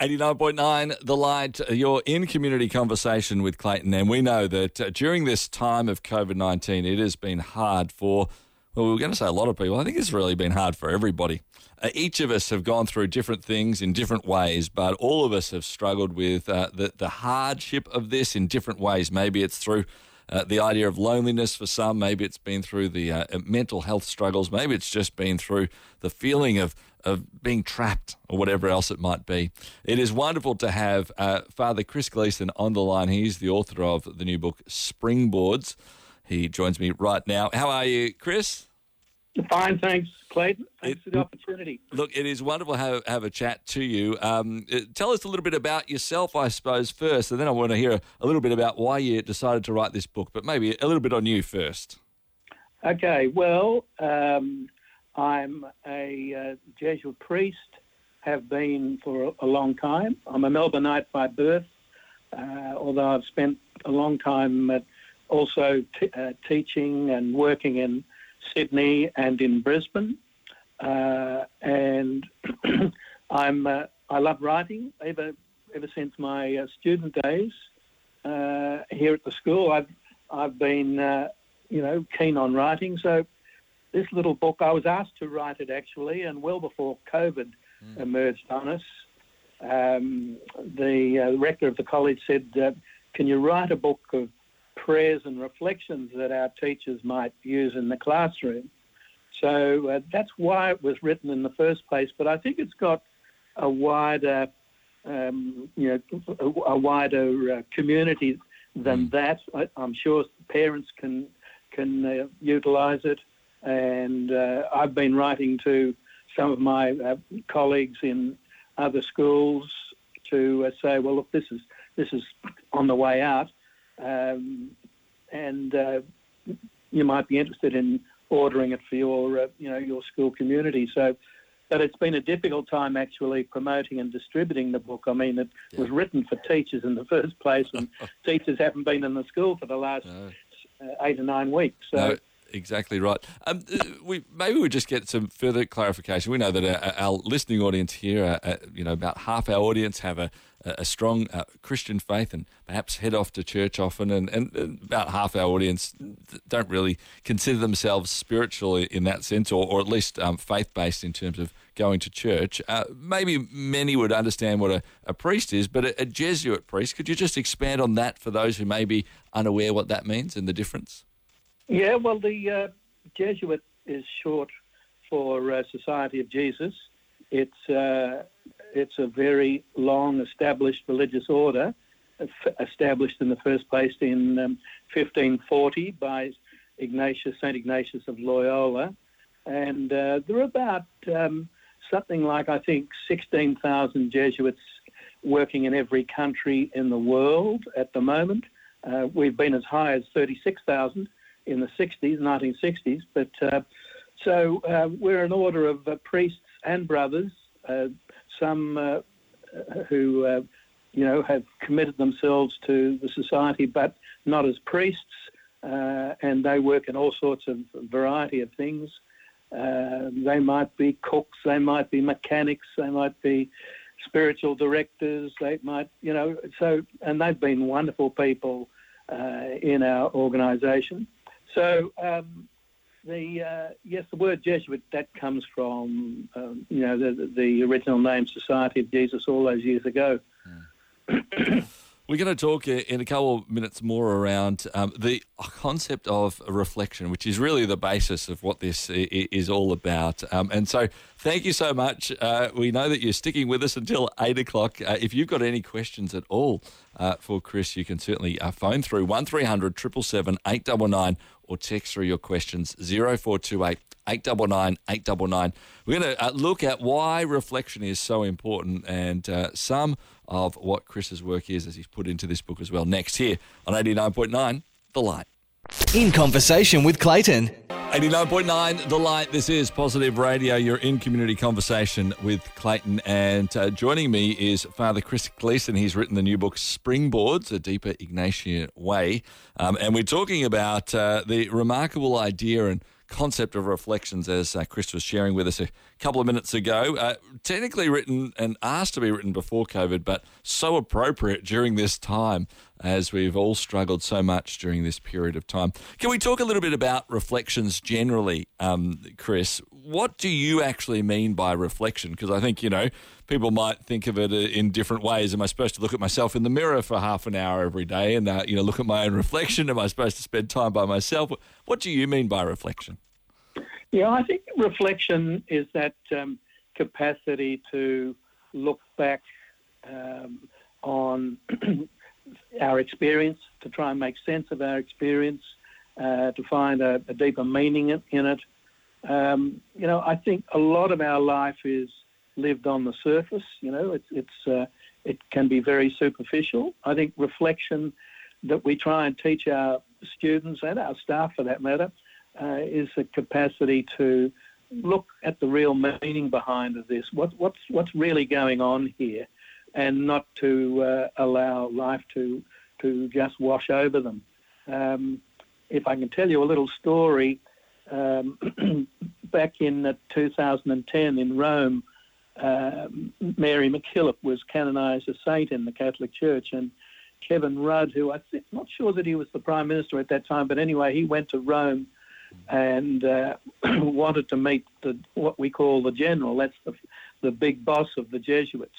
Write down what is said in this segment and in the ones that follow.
89.9 The Light, you're in community conversation with Clayton, and we know that uh, during this time of COVID 19, it has been hard for, well, we we're going to say a lot of people. I think it's really been hard for everybody. Uh, each of us have gone through different things in different ways, but all of us have struggled with uh, the, the hardship of this in different ways. Maybe it's through uh, the idea of loneliness for some. Maybe it's been through the uh, mental health struggles. Maybe it's just been through the feeling of of being trapped or whatever else it might be. It is wonderful to have uh, Father Chris Gleeson on the line. He's the author of the new book, Springboards. He joins me right now. How are you, Chris? Fine, thanks, Clayton. Thanks it, for the opportunity. Look, it is wonderful to have, have a chat to you. Um, uh, tell us a little bit about yourself, I suppose, first, and then I want to hear a little bit about why you decided to write this book, but maybe a little bit on you first. Okay, well, um, I'm a uh, Jesuit priest, have been for a long time. I'm a Melbourneite by birth, uh, although I've spent a long time also t- uh, teaching and working in Sydney and in Brisbane. Uh, and I'm uh, I love writing ever ever since my uh, student days here at the school. I've I've been you know keen on writing, so this little book, I was asked to write it actually, and well before COVID mm. emerged on us, um, the uh, rector of the college said, uh, Can you write a book of prayers and reflections that our teachers might use in the classroom? So uh, that's why it was written in the first place, but I think it's got a wider, um, you know, a, a wider uh, community than mm. that. I, am sure parents can can uh, utilise it and uh, I've been writing to some of my uh, colleagues in other schools to uh, say, well, look, this is this is on the way out, um, and uh, you might be interested in ordering it for your uh, you know your school community. So. But it's been a difficult time actually promoting and distributing the book. I mean, it yeah. was written for teachers in the first place, and teachers haven't been in the school for the last no. Uh, eight or nine weeks. So no exactly right. Um, uh, we maybe we just get some further clarification. We know that our, our listening audience here, uh, uh, you know, about half our audience have a, a strong uh, Christian faith and perhaps head off to church often, and, and, about half our audience don't really consider themselves spiritual in that sense, or, or at least um, faith based in terms of going to church. Uh, maybe many would understand what a, a priest is, but a, a Jesuit priest, could you just expand on that for those who may be unaware what that means and the difference? Yeah, well, the uh, Jesuit is short for uh, Society of Jesus. It's uh, it's a very long established religious order, established in the first place in um, 1540 by Ignatius, Saint Ignatius of Loyola, and uh, there are about um, something like I think 16,000 Jesuits working in every country in the world at the moment. Uh, we've been as high as 36,000 in the 60s, 1960s. But uh, so uh, we're an order of uh, priests and brothers, uh, some uh, who you know have committed themselves to the society, but not as priests, and they work in all sorts of variety of things. they might be cooks, they might be mechanics, they might be spiritual directors, they might, you know, so, and they've been wonderful people uh, in our organisation. So um, the uh, yes, the word Jesuit that comes from um, you know the, the original name Society of Jesus all those years ago. Yeah. We're going to talk in a couple of minutes more around um, the concept of reflection, which is really the basis of what this is all about. Um, and so, thank you so much. Uh, we know that you're sticking with us until eight o'clock. Uh, if you've got any questions at all uh, for Chris, you can certainly uh, phone through 1300 777 899 or text through your questions 0428 899 899. We're going to uh, look at why reflection is so important and uh, some of what Chris's work is as he's put into this book as well. Next here on 89.9 The Light. In conversation with Clayton. 89.9 The Light. This is Positive Radio. You're in community conversation with Clayton. And uh, joining me is Father Chris Gleeson. He's written the new book Springboards, A Deeper Ignatian Way. Um, and we're talking about uh, the remarkable idea and concept of reflections, as uh, Chris was sharing with us a couple of minutes ago. Uh, technically written and asked to be written before COVID, but so appropriate during this time as we've all struggled so much during this period of time. Can we talk a little bit about reflections generally, um, Chris? What do you actually mean by reflection? Because I think, you know, people might think of it uh, in different ways. Am I supposed to look at myself in the mirror for half an hour every day and, uh, you know, look at my own reflection? Am I supposed to spend time by myself? What do you mean by reflection? Yeah, I think reflection is that um, capacity to look back um, on our experience, to try and make sense of our experience, uh, to find a, a, deeper meaning in it. Um, you know, I think a lot of our life is lived on the surface. You know, it's, it's uh, it can be very superficial. I think reflection that we try and teach our students and our staff, for that matter, uh, is the capacity to look at the real meaning behind this. What, what's what's really going on here, and not to uh, allow life to to just wash over them. Um, if I can tell you a little story, um, back in uh, 2010 in Rome, uh, Mary MacKillop was canonised a saint in the Catholic Church, and Kevin Rudd, who I'm not sure that he was the Prime Minister at that time, but anyway, he went to Rome and uh, wanted to meet the what we call the general. That's the the big boss of the Jesuits.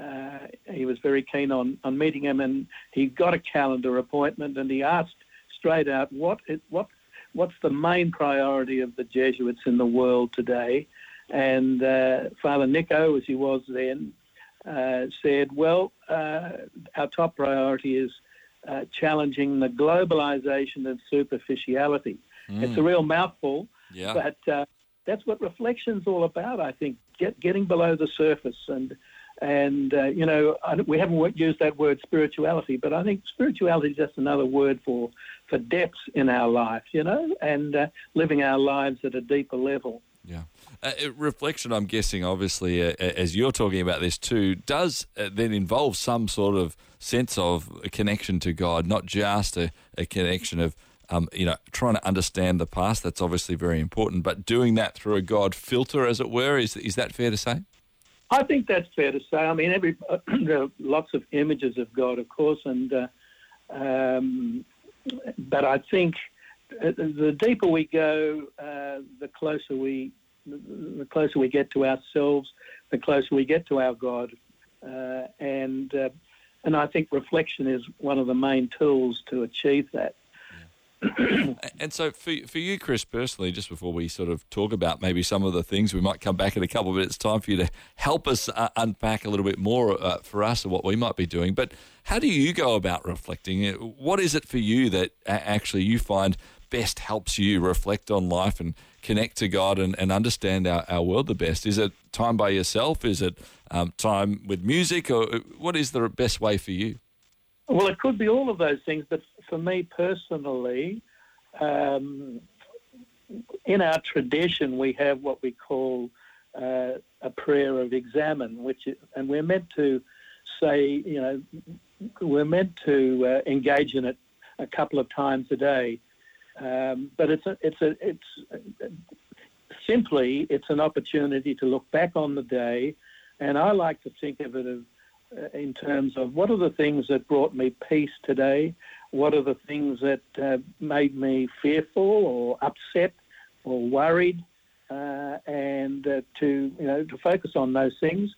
Uh, he was very keen on, on meeting him, and he got a calendar appointment, and he asked straight out, "What is, what what's the main priority of the Jesuits in the world today?" And uh, Father Nico, as he was then, uh, said, "Well, uh, our top priority is." Uh, challenging the globalization of superficiality. Mm. It's a real mouthful, yeah. but uh, that's what reflection's all about. I think Get, getting below the surface and and uh, you know we haven't used that word spirituality, but I think spirituality is just another word for for depths in our life, you know, and uh, living our lives at a deeper level. Yeah. Uh, reflection, I'm guessing, obviously, uh, as you're talking about this too, does uh, then involve some sort of sense of a connection to God, not just a, a connection of um, you know, trying to understand the past. That's obviously very important, but doing that through a God filter, as it were, is is that fair to say? I think that's fair to say. I mean, every there are lots of images of God, of course, and uh, um, but I think uh, the deeper we go, uh, the closer we the closer we get to ourselves, the closer we get to our God, uh, and uh, and I think reflection is one of the main tools to achieve that. and so for, for you, Chris, personally, just before we sort of talk about maybe some of the things, we might come back in a couple of minutes' time for you to help us uh, unpack a little bit more uh, for us of what we might be doing. But how do you go about reflecting? Uh, what is it for you that actually you find best helps you reflect on life and connect to God and, and understand our, our world the best? Is it time by yourself? Is it um, time with music? Or uh, what is the best way for you? Well, it could be all of those things, but for me personally, um, in our tradition, we have what we call uh, a prayer of examen, which is, and we're meant to say, you know, we're meant to uh, engage in it a couple of times a day. Um, but it's a, it's a, it's simply it's an opportunity to look back on the day, and I like to think of it as uh, in terms of what are the things that brought me peace today? What are the things that uh, made me fearful or upset or worried? Uh, and uh, to you know to focus on those things.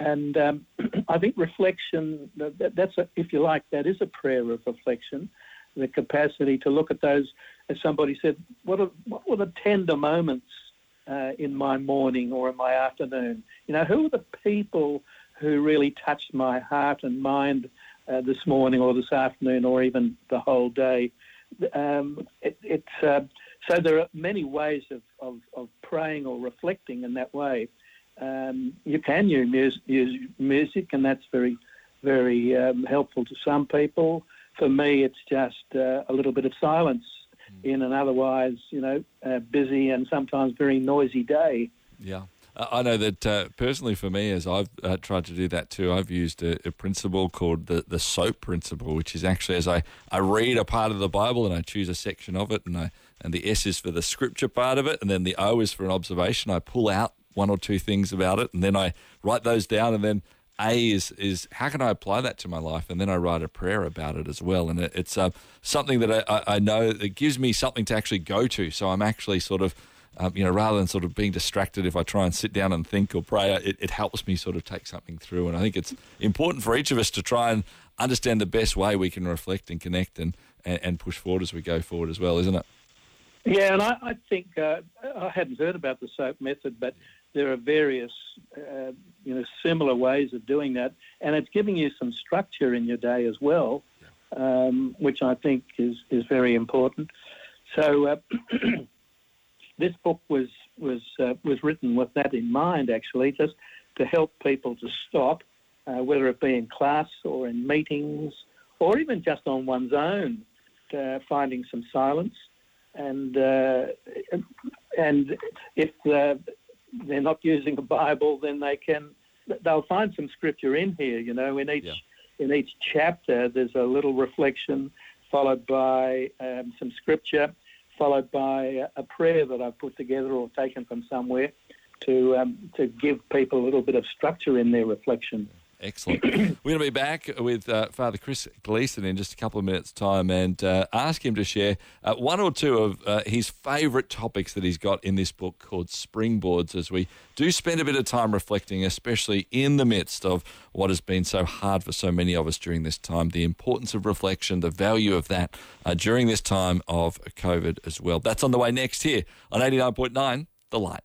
And um, I think reflection that, that's if you like that is a prayer of reflection, the capacity to look at those. As somebody said, what are what were the tender moments uh, in my morning or in my afternoon? You know, who are the people who really touched my heart and mind uh, this morning or this afternoon or even the whole day. Um, it, it's uh, so there are many ways of, of, of, praying or reflecting in that way. Um, you can use use music, and that's very, very um, helpful to some people. For me, it's just uh, a little bit of silence mm. in an otherwise, you know, uh, busy and sometimes very noisy day. Yeah. I know that uh, personally for me, as I've uh, tried to do that too, I've used a, a, principle called the, the SOAP principle, which is actually as I, I read a part of the Bible and I choose a section of it, and I and the S is for the scripture part of it, and then the O is for an observation. I pull out one or two things about it, and then I write those down, and then a is is how can I apply that to my life, and then I write a prayer about it as well. And it, it's uh, something that I, I know it gives me something to actually go to. So I'm actually sort of. Um, you know, rather than sort of being distracted if I try and sit down and think or pray, it, it helps me sort of take something through. And I think it's important for each of us to try and understand the best way we can reflect and connect and, and, and push forward as we go forward as well, isn't it? Yeah, and I, I think uh, I hadn't heard about the SOAP method, but there are various, uh, you know, similar ways of doing that, and it's giving you some structure in your day as well, um, which I think is is very important. So uh, this book was was uh, was written with that in mind, actually, just to help people to stop, uh, whether it be in class or in meetings, or even just on one's own, uh, finding some silence, and and if they're not using a Bible, then they can they'll find some scripture in here. You know, in each yeah. in each chapter, there's a little reflection followed by um, some scripture, followed by a prayer that I've put together or taken from somewhere to um, to give people a little bit of structure in their reflection. Excellent. We're going to be back with uh, Father Chris Gleeson in just a couple of minutes' time and uh, ask him to share uh, one or two of uh, his favourite topics that he's got in this book called Springboards as we do spend a bit of time reflecting, especially in the midst of what has been so hard for so many of us during this time, the importance of reflection, the value of that uh, during this time of COVID as well. That's on the way next here on 89.9 The Light.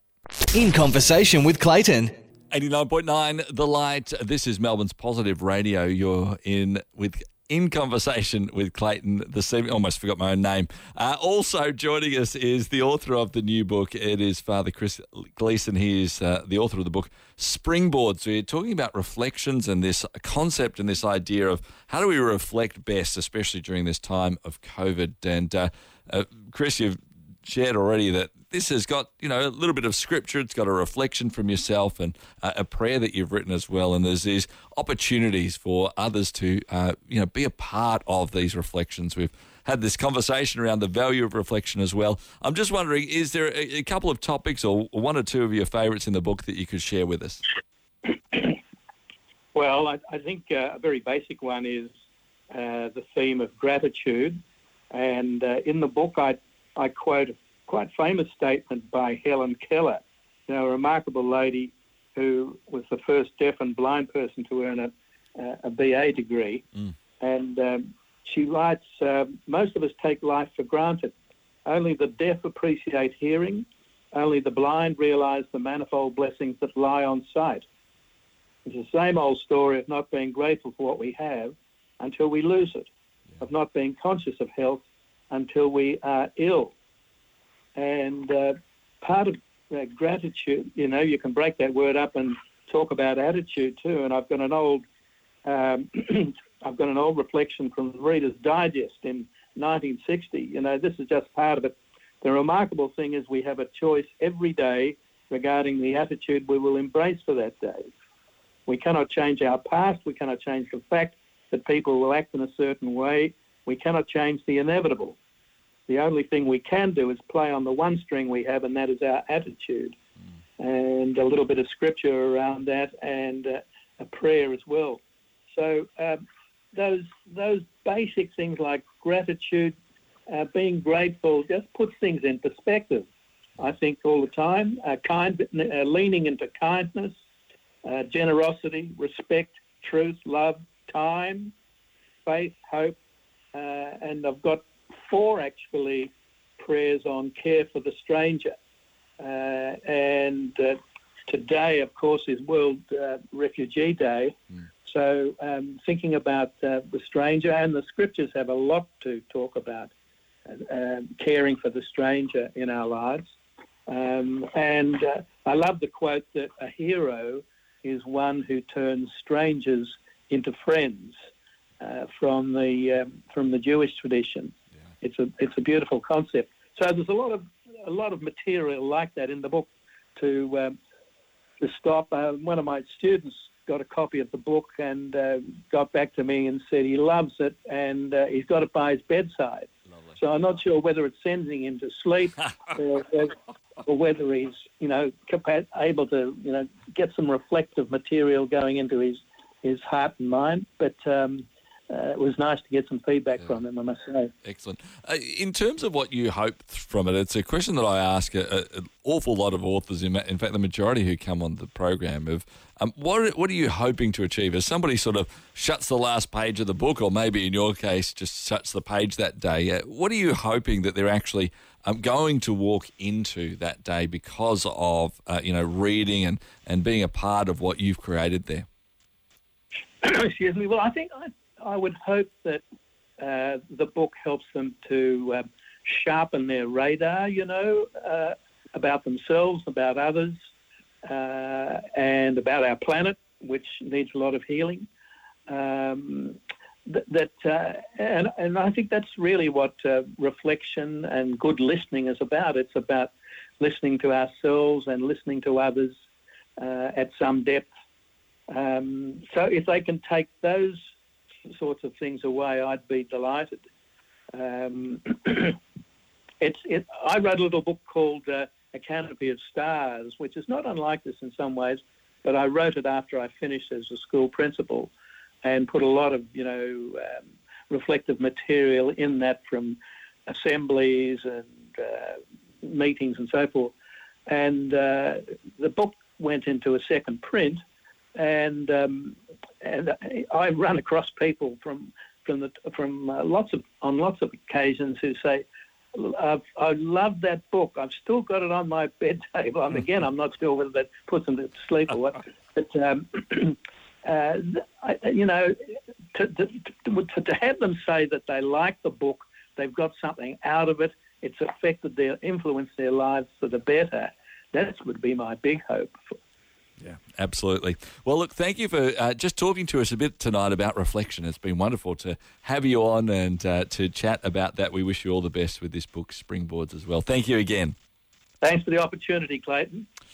In conversation with Clayton. 89.9 The Light. This is Melbourne's Positive Radio. You're in with in conversation with Clayton this evening. Almost forgot my own name. Uh, also joining us is the author of the new book. It is Father Chris Gleeson. He is uh, the author of the book Springboard. So you're talking about reflections and this concept and this idea of how do we reflect best, especially during this time of COVID. And uh, uh Chris, you've shared already that this has got you know a little bit of scripture. It's got a reflection from yourself and uh, a prayer that you've written as well. And there's these opportunities for others to uh, you know be a part of these reflections. We've had this conversation around the value of reflection as well. I'm just wondering, is there a, a couple of topics or one or two of your favourites in the book that you could share with us? Well, I, I think uh, a very basic one is uh, the theme of gratitude. And uh, in the book, I, I quote a quite famous statement by Helen Keller, you know, a remarkable lady who was the first deaf and blind person to earn a, a BA degree. Mm. And um, she writes, uh, most of us take life for granted. Only the deaf appreciate hearing. Only the blind realise the manifold blessings that lie on sight. It's the same old story of not being grateful for what we have until we lose it, yeah. of not being conscious of health until we are ill. And uh, part of that gratitude, you know, you can break that word up and talk about attitude too. And I've got an old, um, I've got an old reflection from Reader's Digest in 1960. You know, this is just part of it. The remarkable thing is we have a choice every day regarding the attitude we will embrace for that day. We cannot change our past. We cannot change the fact that people will act in a certain way. We cannot change the inevitable. The only thing we can do is play on the one string we have, and that is our attitude. Mm. And a little bit of scripture around that, and uh, a prayer as well. So um, those those basic things like gratitude, uh, being grateful, just puts things in perspective. I think all the time, uh, kind, uh, leaning into kindness, uh, generosity, respect, truth, love, time, faith, hope, uh, and I've got four actually prayers on care for the stranger. Uh, and uh, today, of course, is World uh, Refugee Day. Mm. So, um, thinking about uh, the stranger, and the scriptures have a lot to talk about uh, um, caring for the stranger in our lives. Um, and uh, I love the quote that a hero is one who turns strangers into friends from the um, from the Jewish tradition it's a it's a beautiful concept. So there's a lot of a lot of material like that in the book to um, to stop. Uh, one of my students got a copy of the book and uh, got back to me and said he loves it and uh, he's got it by his bedside. Lovely. So I'm not sure whether it's sending him to sleep or, or whether he's, you know, capa- able to, you know, get some reflective material going into his his heart and mind. But um, uh, it was nice to get some feedback from them, I must say. Excellent. Uh, in terms of what you hope from it, it's a question that I ask an awful lot of authors. In, in fact, the majority who come on the program of um, what what are you hoping to achieve? As somebody sort of shuts the last page of the book, or maybe in your case, just shuts the page that day. Uh, what are you hoping that they're actually um, going to walk into that day because of uh, you know reading and, and being a part of what you've created there? Excuse me. Well, I think I, I would hope that uh, the book helps them to uh, sharpen their radar, you know, uh, about themselves, about others, uh, and about our planet, which needs a lot of healing. Um, th- that uh, and and I think that's really what uh, reflection and good listening is about. It's about listening to ourselves and listening to others at some depth um, so if they can take those sorts of things away, I'd be delighted. Um, it's, it, I wrote a little book called uh, A Canopy of Stars, which is not unlike this in some ways, but I wrote it after I finished as a school principal and put a lot of, you know, um, reflective material in that from assemblies and uh, meetings and so forth. And uh, the book went into a second print – and um, and I run across people from from the from uh, lots of on lots of occasions who say, I've, I love that book. I've still got it on my bed table. And again, I'm not sure whether that puts them to sleep or what. But um, uh, I, you know, to, to, to, to have them say that they like the book, they've got something out of it, it's affected their influenced their lives for the better. That would be my big hope. For, yeah, absolutely. Well, look, thank you for uh, just talking to us a bit tonight about reflection. It's been wonderful to have you on and uh, to chat about that. We wish you all the best with this book, Springboards, as well. Thank you again. Thanks for the opportunity, Clayton.